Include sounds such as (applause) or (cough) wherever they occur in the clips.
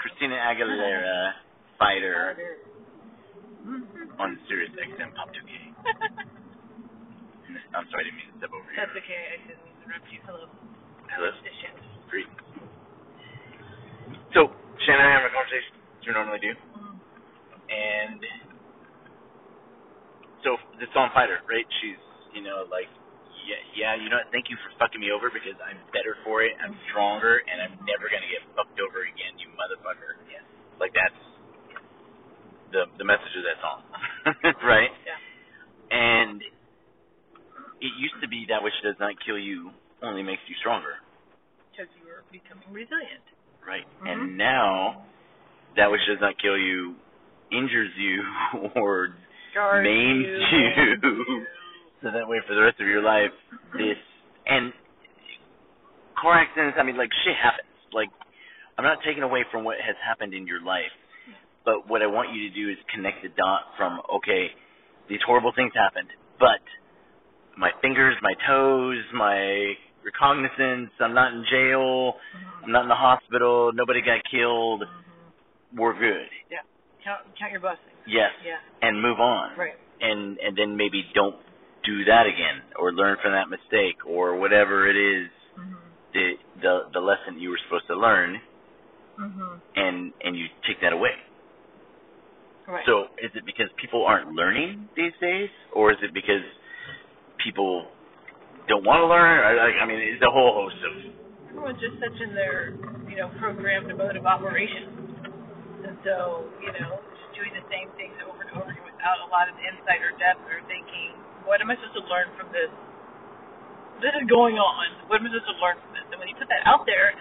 Christina Aguilera, fighter on Sirius XM Pop 2K. (laughs) I'm sorry, I didn't mean to step over you. That's okay. I didn't interrupt you. Hello. Hello. Great. So, Shannon and I have a conversation as we normally do, Mm-hmm. and so this song fighter, right? She's, you know, like, yeah, yeah, you know what? Thank you for fucking me over because I'm better for it. I'm stronger, and I'm never gonna get fucked over again, you motherfucker. Yeah. Like that's the the message of that song, (laughs) right? Yeah. And it used to be that which does not kill you only makes you stronger, Because you were becoming resilient. right? Mhm. And now that which does not kill you injures you (laughs) or Scars maims you. you. (laughs) so that way for the rest of your life this and car accidents i mean like shit happens like i'm not taking away from what has happened in your life but what i want you to do is connect the dot from okay these horrible things happened but my fingers my toes my recognizance i'm not in jail i'm not in the hospital nobody got killed we're good Yeah. Count, count your blessings. yes Yeah. and move on Right. and and then maybe don't do that again or learn from that mistake or whatever it is Mhm. the the the lesson you were supposed to learn Mhm. and and you take that away Right. so is it because people aren't learning these days or is it because people don't want to learn I, I, I mean it's a whole host of everyone's just such in their, you know, programmed mode of operation. And so, you know, just doing the same things over and over again without a lot of insight or depth or thinking, what am I supposed to learn from this? This is going on. What am I supposed to learn from this? And when you put that out there,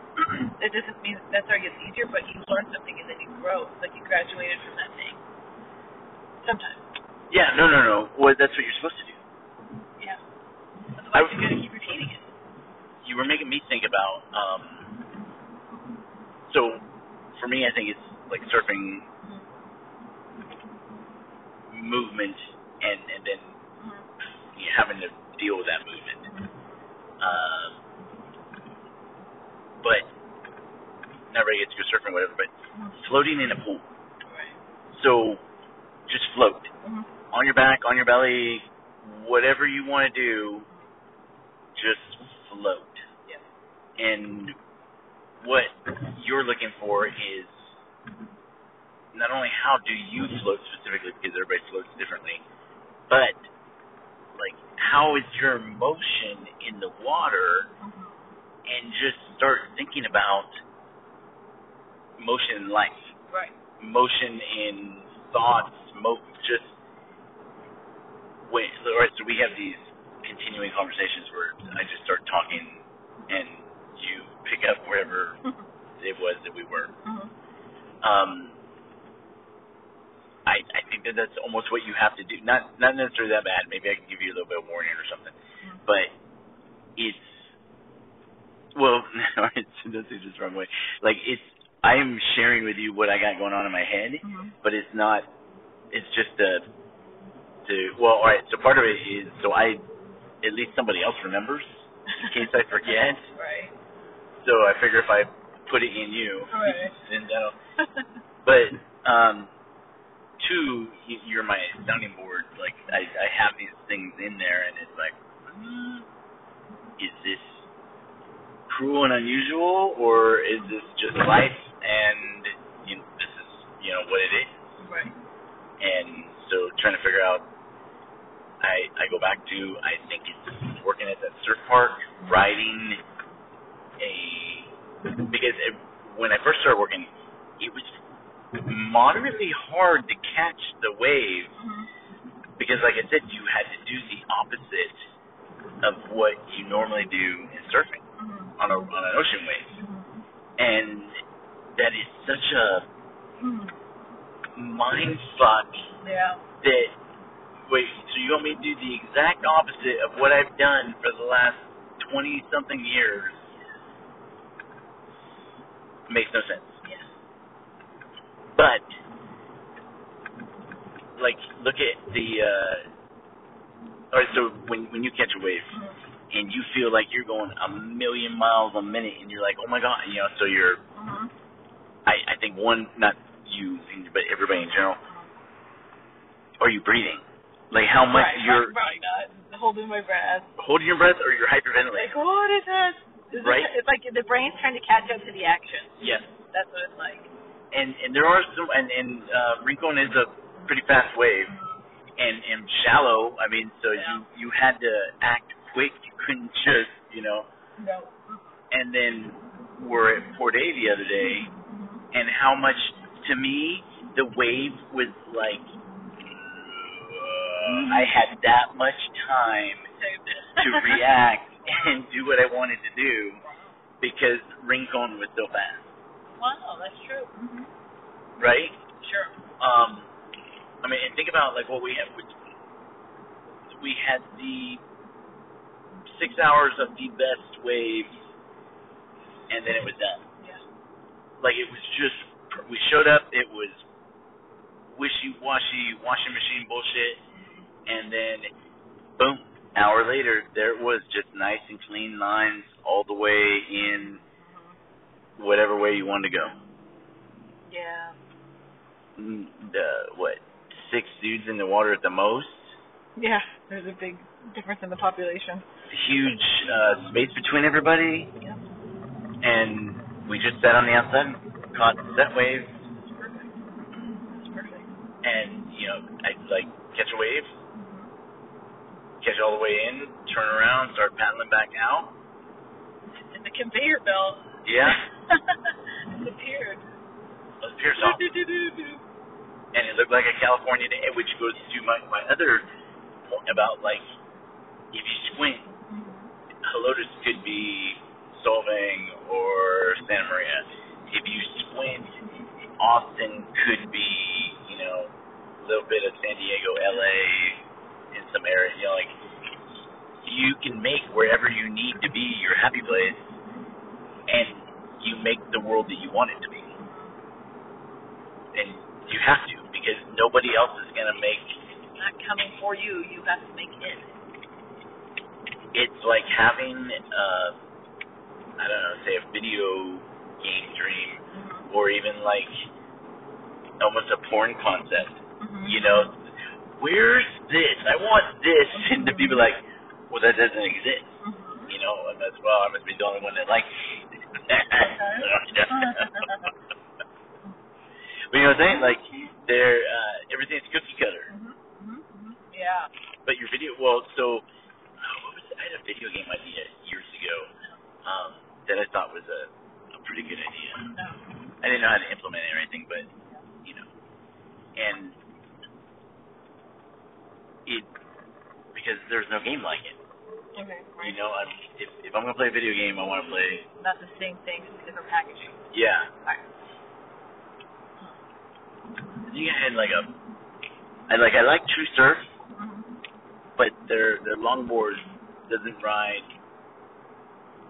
(clears throat) it doesn't mean that necessarily gets easier, but you learn something and then you grow. It's like you graduated from that thing. Sometimes. yeah no no no well that's what you're supposed to do Yeah. I- Otherwise, you're going to keep repeating it. you were making me think about um so for me I think it's like surfing movement and and then having to deal with that movement. Um but not ready to go surfing whatever, but floating in a pool. Right. So just float. Mhm. On your back, on your belly, whatever you want to do, just float. Yeah. And what you're looking for is not only how do you float specifically because everybody floats differently, but like how is your motion in the water and just start thinking about motion in life, Right. motion in thoughts, mo- just wait. All right, so we have these continuing conversations where I just start talking and you pick up wherever it was that we were. Mhm. Um, I I think that that's almost what you have to do. Not not necessarily that bad. Maybe I can give you a little bit of warning or something. But it's well, (laughs) it's that's just the wrong way. Like it's I am sharing with you what I got going on in my head, Mhm. but it's not. It's just a to well, all right. So part of it is so I at least somebody else remembers in case I forget. (laughs) Right. So I figure if I put it in you, Right. (laughs) then that'll but um two you're my sounding board like i i have these things in there and it's like mm, is this cruel and unusual or is this just life and you know, this is you know what it is right. and so trying to figure out i i go back to i think it's working at that surf park riding a because it, when i first started working it was moderately hard to catch the wave Mhm. because like I said, you had to do the opposite of what you normally do in surfing Mhm. on a on an ocean wave. Mhm. And that is such a mind fuck Yeah. that wait, so you want me to do the exact opposite of what I've done for the last twenty something years? Makes no sense. But like look at the uh all right, so when when you catch a wave Mhm. and you feel like you're going a million miles a minute and you're like, Oh my god you know, so you're Mhm. I I think one not you but everybody in general. Are you breathing? Like how much right, you're probably not holding my breath. holding your breath or you're hyperventilating? Like what is this? Is Right. It, it's like the brain's trying to catch up to the action. Yes. That's what it's like. And and there are some and and uh, Rincon is a pretty fast wave and and shallow. I mean, so Yeah. you you had to act quick. You couldn't (laughs) just you know. No. And then we're at Port A the other day, and how much to me the wave was like. uh, I had that much time to (laughs) react and do what I wanted to do because Rincon was so fast, wow, that's true. right? Sure. Um, I mean, and think about like what we had. We, we had the six hours of the best waves, and then it was done. Yeah. Like it was just we showed up. It was wishy washy washing machine bullshit, and then boom, hour later there was just nice and clean lines all the way in whatever way you wanted to go. Yeah. Mm, The what six dudes in the water at the most. Yeah. There's a big difference in the population. Huge uh, space between everybody, Yeah. and we just sat on the outside and caught set waves. Perfect. Perfect. and you know I'd like catch a wave, catch all the way in, turn around, start paddling back out. And the conveyor belt Yeah, (laughs) disappeared. let's pierce off, and it looked like a California day, which goes to my my other point about like if you squint, Helotes could be Solvang or Santa Maria. If you squint, Austin could be you know a little bit of San Diego, LA, in some areas. You know, like you can make wherever you need to be your happy place, and you make the world that you want it to be. And you have to because nobody else is gonna make. It's not coming for you. You have to make it. It's like having, uh, I don't know, say a video game dream, or even like almost a porn concept. Mm-hmm. You know, where's this? I want this, (laughs) and the people are like, well, that doesn't exist. Mm-hmm. You know, and that's well, I must be the only one that likes. But (laughs) you know saying? Like, they're uh, everything's cookie cutter. Mm-hmm. Yeah. But your video, well, so oh, what was I had a video game idea years ago um, that I thought was a, a pretty good idea. No. I didn't know how to implement it or anything, but you know, and it because there's no game like it. Okay. You know, I'm, if if I'm gonna play a video game, I want to play. Not the same thing, just different packaging. Yeah, Alright. I think I had like a, I like I like True Surf, but their their longboard doesn't ride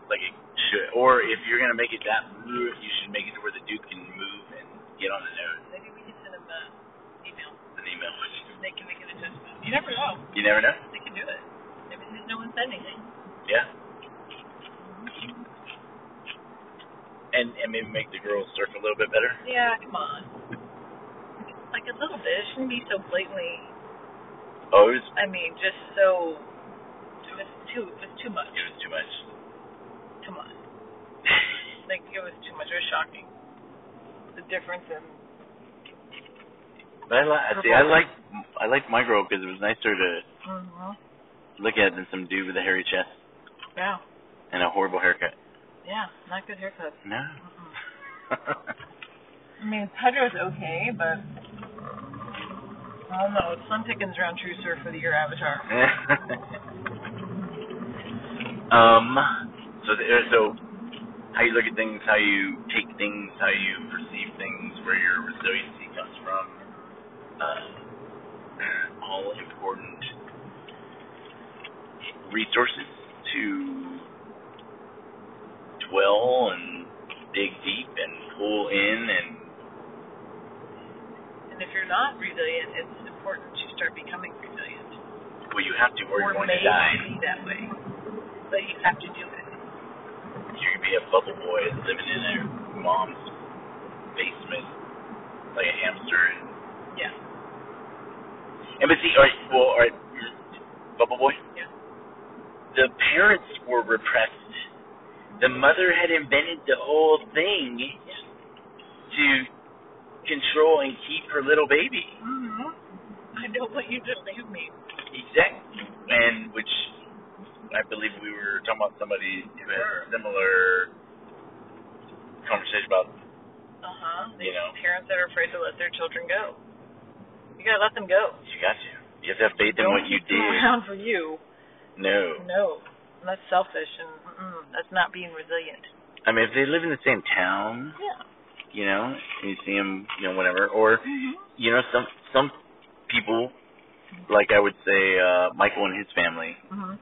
like it should. Or if you're gonna make it that smooth, you should make it to where the dude can move and get on the nose. Maybe we can send them the email. An email. They can make an adjustment. You never know. You never know. They can do it. Maybe there's no one said anything. Yeah. And and maybe make the girls surf a little bit better. Yeah, come on. Like a little bit. It shouldn't be so blatantly. Oh, it was I mean, just so. It was too. It was too much. it was too much. Too much. (laughs) Like it was too much. It was shocking. The difference in. But I like see I like I liked my girl because it was nicer to Mm-hmm. look at than some dude with a hairy chest Yeah. and a horrible haircut. Yeah. Not good haircuts. No. (laughs) I mean, Pedro's okay, but. Know. Slim pickings around True Surf for the year Avatar. (laughs) um. So the- so how you look at things, how you take things, how you perceive things, where your resiliency comes from. Uh, all important resources to dwell and dig deep and pull in and And if you're not resilient, it's important to start becoming resilient. well you have to or you're or going to die. be that way. But you have to do it. You could be a bubble boy living in a mom's basement, like a hamster. And, Yeah. and but see, all right, well, all right, Bubble Boy. Yeah. The parents were repressed. The mother had invented the whole thing to control and keep her little baby. Mm-hmm. I don't want you to leave me. Exactly. And which I believe we were talking about somebody who had a similar conversation about Uh huh. You know. parents that are afraid to let their children go. You gotta let them go. you got to. You have to have faith in what you did. around for you. No. No, that's selfish and mm, that's not being resilient. I mean, if they live in the same town, Yeah. You know, and you see them, you know, whatever, or Mm-hmm. you know, some some people, like I would say, uh Michael and his family, Mhm.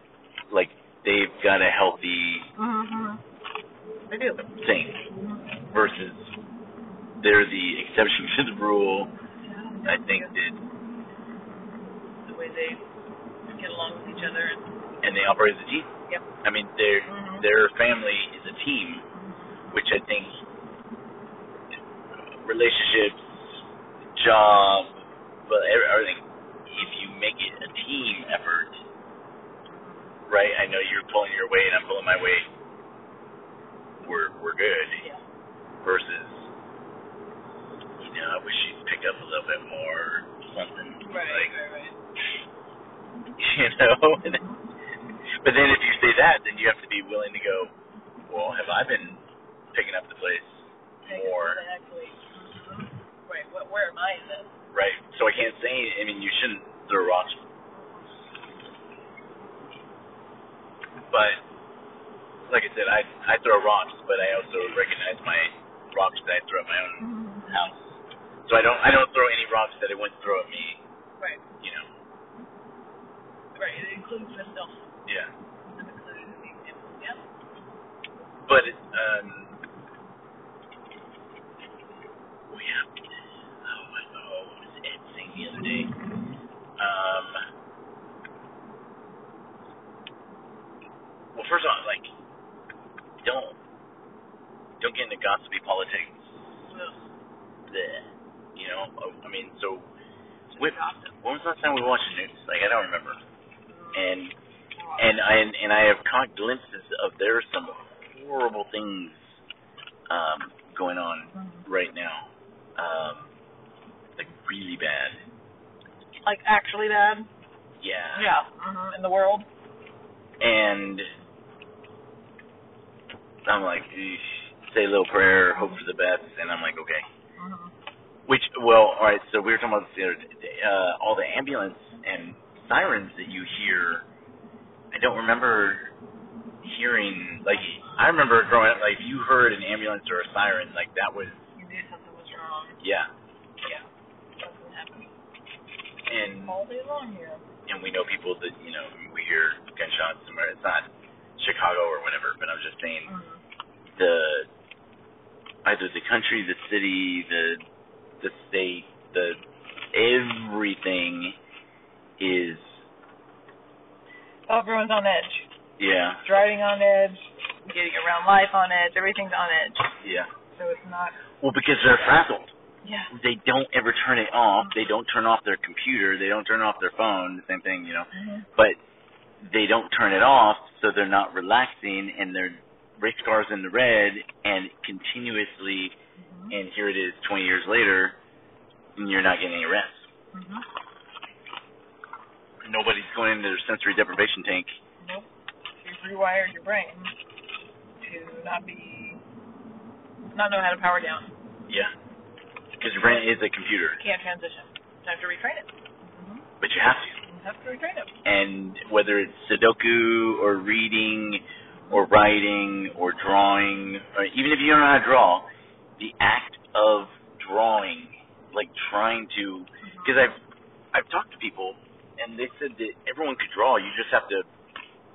like they've got a healthy Mhm. They do. thing versus they're the exception to the rule. I think that, the way they get along with each other. And, and they operate as a team. Yep. I mean, their Mhm. their family is a team, which I think relationships, job, but everything. If you make it a team effort, right? I know you're pulling your weight, I'm pulling my weight. We're we're good. Yeah. Versus, you know, I wish you'd pick up a little bit more, something. Right. Like, right. Right. (laughs) you know. but then if you say that, then you have to be willing to go. Well, have I been picking up the place more? Exactly. Right. What? Where am I in this? Right. So I can't say. I mean, you shouldn't throw rocks. But like I said, I I throw rocks, but I also recognize my rocks that I throw at my own house. So I don't I don't throw any rocks that it wouldn't throw at me. Right. You know. Right. It includes myself. Yeah. I'm included in the example. Yeah. But um, we have my, oh, what was Ed saying the other day? Um. Well, first off, like, don't don't get into gossipy politics. You know, Oh, I mean, so when, when was the last time we watched the news? Like, I don't remember. And and I and I have caught glimpses of there's some horrible things um, going on right now, um, like really bad. Like actually bad. Yeah. Yeah. hmm In the world. And I'm like, say a little prayer, hope for the best, and I'm like, okay. hmm Which, well, all right. So we were talking about this the other day. Uh, all the ambulance and sirens that you hear. I don't remember hearing like I remember growing up. Like if you heard an ambulance or a siren, like that was You knew something was wrong. yeah. Yeah. Something happened. And All day long here. and we know people that you know we hear gunshots somewhere. It's not Chicago or whatever, but I'm just saying Mm-hmm. the either the country, the city, the the state, the everything is Everyone's on edge. yeah Driving on edge. Getting around life on edge. Everything's on edge. yeah. So it's not. Well, because they're frazzled. Yeah. They don't ever turn it off. They don't turn off their computer. They don't turn off their phone. The same thing, you know. hmm But they don't turn it off, so they're not relaxing, and their race cars in the red, and continuously. hmm And here it is, 20 years later, and you're not getting any rest. hmm Nobody's going into their sensory deprivation tank. Nope. You've rewired your brain to not be, not know how to power down. Yeah. Because brain is a computer, You can't transition. Time to retrain it. Mm-hmm. but you have to. You have to retrain it. and whether it's Sudoku or reading or writing or drawing, or even if you don't know how to draw, the act of drawing, like trying to, because I've I've talked to people and they said that everyone could draw. You just have to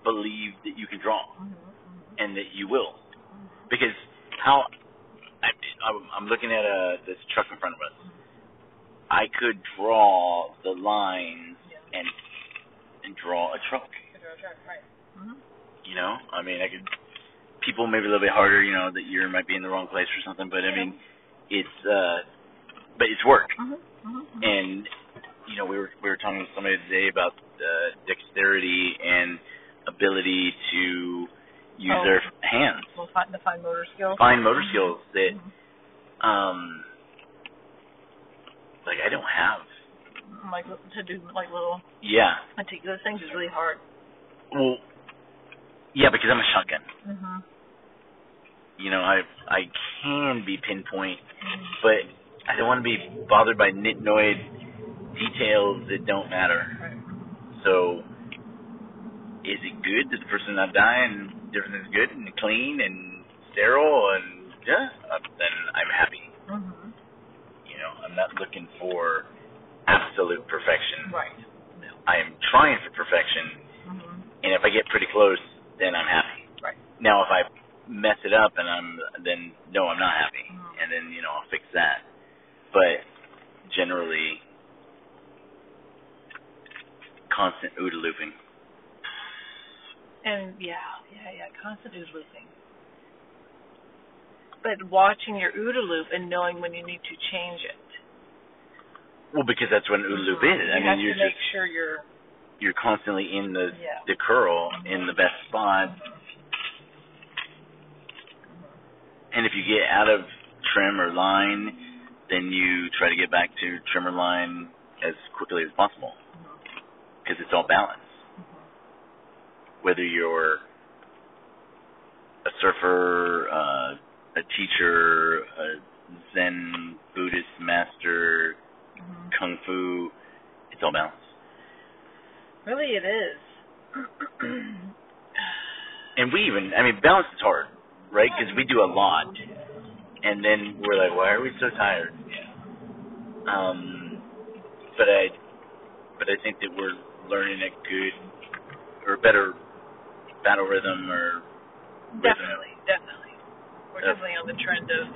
believe that you can draw Mm-hmm. and that you will, because how I'm, I'm looking at uh this truck in front of us. I could draw the lines Yeah. and and draw a truck. Right. Mm-hmm. You know, I mean, I could. People maybe a little bit harder. You know, that year might be in the wrong place or something. But I mean, it's uh, but it's work. Mhm. Mhm. And you know, we were we were talking to somebody today about uh, dexterity and ability to use Oh. their hands, Well, fi- the fine motor skills. fine motor skills that Mhm. Um, like I don't have. Like to do like little Yeah. meticulous things is really hard. Well, yeah, because I'm a shotgun. Mhm. You know, I I can be pinpoint, Mm-hmm. but I don't want to be bothered by nitnoid details that don't matter. Right. So, is it good? Does the person not die and everything's good and clean and sterile and yeah? Uh, then I'm happy. I'm not looking for absolute perfection. Right. No. I am trying for perfection, Mhm. and if I get pretty close, then I'm happy. Right. Now, if I mess it up and I'm then no, I'm not happy, Mhm. and then you know I'll fix that. But generally, constant OODA looping. And yeah, yeah, yeah, constant OODA looping. But watching your OODA loop and knowing when you need to change it. Well, because that's what an OODA loop is. You I have mean, you're to make just sure you're you're constantly in the yeah. the curl in the best spot, and if you get out of trim or line, then you try to get back to trim or line as quickly as possible because it's all balance. Whether you're a surfer, uh, a teacher, a Zen Buddhist master, Mhm. kung fu, it's all balance. Really, it is. (clears throat) And we even, I mean, balance is hard, right? Because we do a lot, and then we're like, why are we so tired? Yeah. Um, but I, but I think that we're learning a good or better battle rhythm or rhythm. definitely, definitely. We're Yeah. definitely on the trend of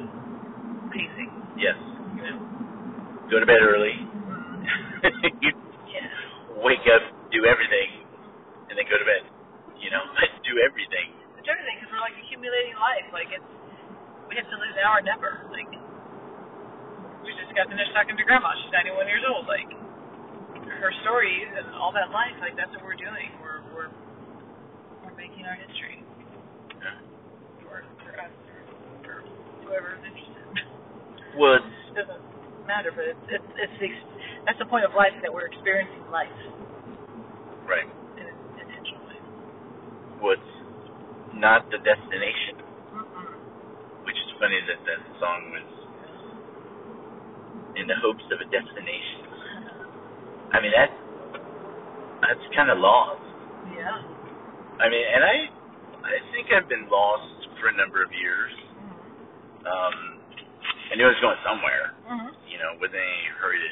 pacing. Yes. You know. Go to bed early. Mm-hmm. (laughs) you Yeah. wake up, do everything, and then go to bed. You know, (laughs) do everything. It's everything because we're like accumulating life. Like it's we have to live now or never. Like we just got finished talking to grandma. She's 91 years old. Like her stories and all that life. Like that's what we're doing. We're we're we're making our history Yeah. for for us or for whoever is interested. Well, it's, (laughs) It doesn't matter, but it's it's, it's the, that's the point of life that we're experiencing life right. in an intentional way. Well, it's not the destination, Mm-mm. which is funny that that song was in the hopes of a destination. (laughs) I mean, that that's kind of lost. Yeah. I mean, and I I think I've been lost for a number of years. Mm-hmm. Um, I knew I was going somewhere. Mm-hmm. You know, wasn't any hurry to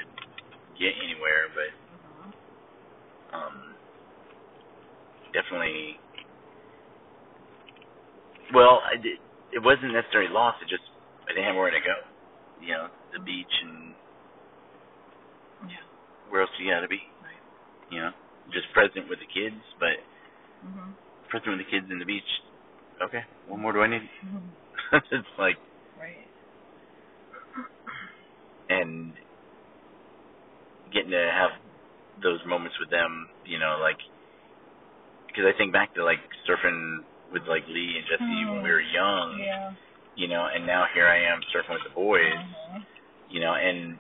get anywhere, but um, definitely. Well, I did. It wasn't necessarily lost. It just I didn't have where to go. You know, the beach and Yeah. where else you gotta be. Right. You know, just present with the kids, but Mm-hmm. present with the kids and the beach. Okay, what more do I need? Mm-hmm. (laughs) it's like. And getting to have those moments with them, you know, like, because I think back to like surfing with like Lee and Jesse when we were young, Yeah. you know, and now here I am surfing with the boys, Mhm. you know, and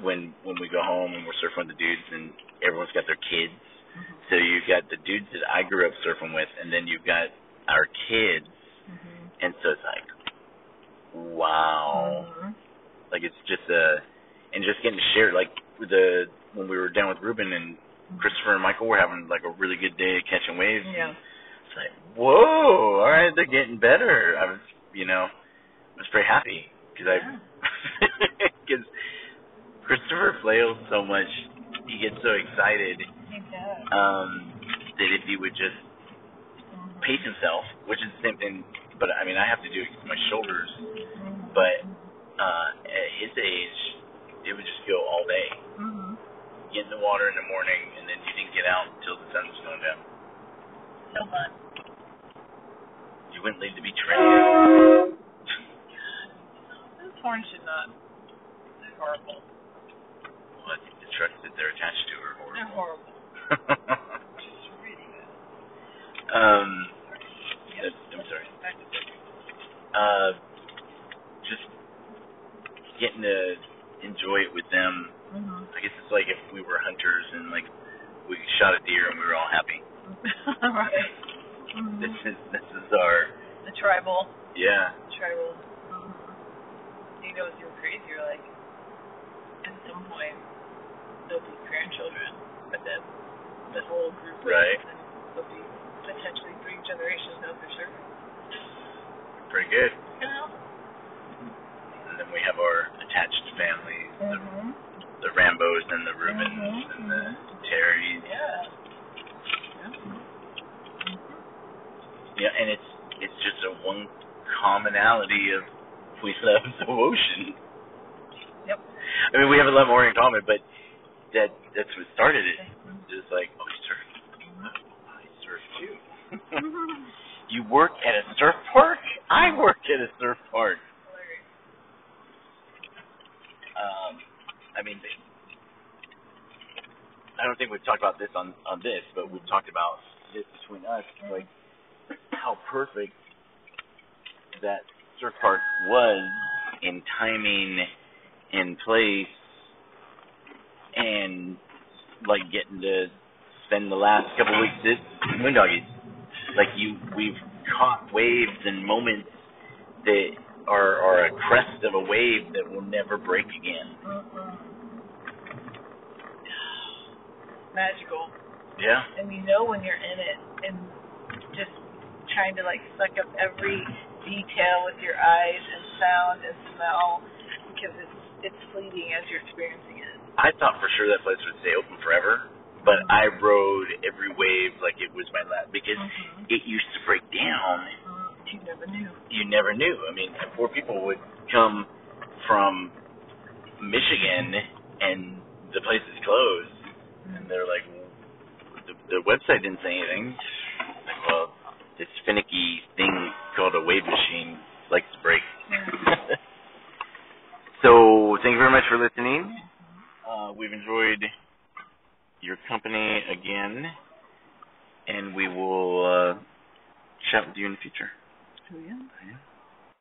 when when we go home and we're surfing with the dudes and everyone's got their kids, Mhm. so you've got the dudes that I grew up surfing with, and then you've got our kids, Mhm. and so it's like, wow. Mhm. Like it's just uh and just getting to share like the when we were down with Ruben and Christopher and Michael were having like a really good day catching waves. Yeah. It's like whoa, all right, they're getting better. I was you know I was very happy because. I because (laughs) Christopher flails so much, he gets so excited He does. um that if he would just Mhm. pace himself, which is the same thing, but I mean I have to do it with my shoulders, Mhm. but uh, at his age, it would just go all day. Mhm. Get in the water in the morning, and then you didn't get out until the sun was going down. So fun. You wouldn't leave the beach for fun. horns should not. They're horrible. Well, I think the trucks that they're attached to are They're horrible. (laughs) horrible. Just really bad. um, Yes. I'm sorry. Back to. Uh, getting to enjoy it with them. Mhm. I guess it's like if we were hunters and like we shot a deer and we were all happy. (laughs) right. Mhm. This is this is our the tribal. yeah. Tribal. Mhm. You know, it's even crazier. Like, at some point, there'll be grandchildren, but then the whole group, Right. and there'll be potentially three generations of their service. Pretty good. You know. And then we have our attached families, Mhm. the, the Rambos and the Rubens Mhm, and the Terrys. Yeah. Yeah, and it's it's just a one commonality of we love the ocean. Yep. I mean, we have a lot more in common, but that that's what started it. Just like, oh, you surf. I surf too. (laughs) you work at a surf park? I work at a surf park. Um, I mean, I don't think we've talked about this on on this, but we've talked about this between us, like how perfect that surf park was in timing, in place, and like getting to spend the last couple of weeks at Moondoggies. Like you, we've caught waves and moments that are are a crest of a wave that will never break again. Mhm. Magical. Yeah. and you know when you're in it and just trying to like suck up every detail with your eyes and sound and smell because it's it's fleeting as you're experiencing it. I thought for sure that place would stay open forever, but I rode every wave like it was my last because Mhm. it used to break down. You never knew. You never knew. I mean, poor people would come from Michigan and the place is closed, and they're like, the, the website didn't say anything. Like, well, this finicky thing called a wave machine likes to break. (laughs) so, thank you very much for listening. Uh, we've enjoyed your company again, and we will uh, chat with you in the future. Oh yeah. Yeah.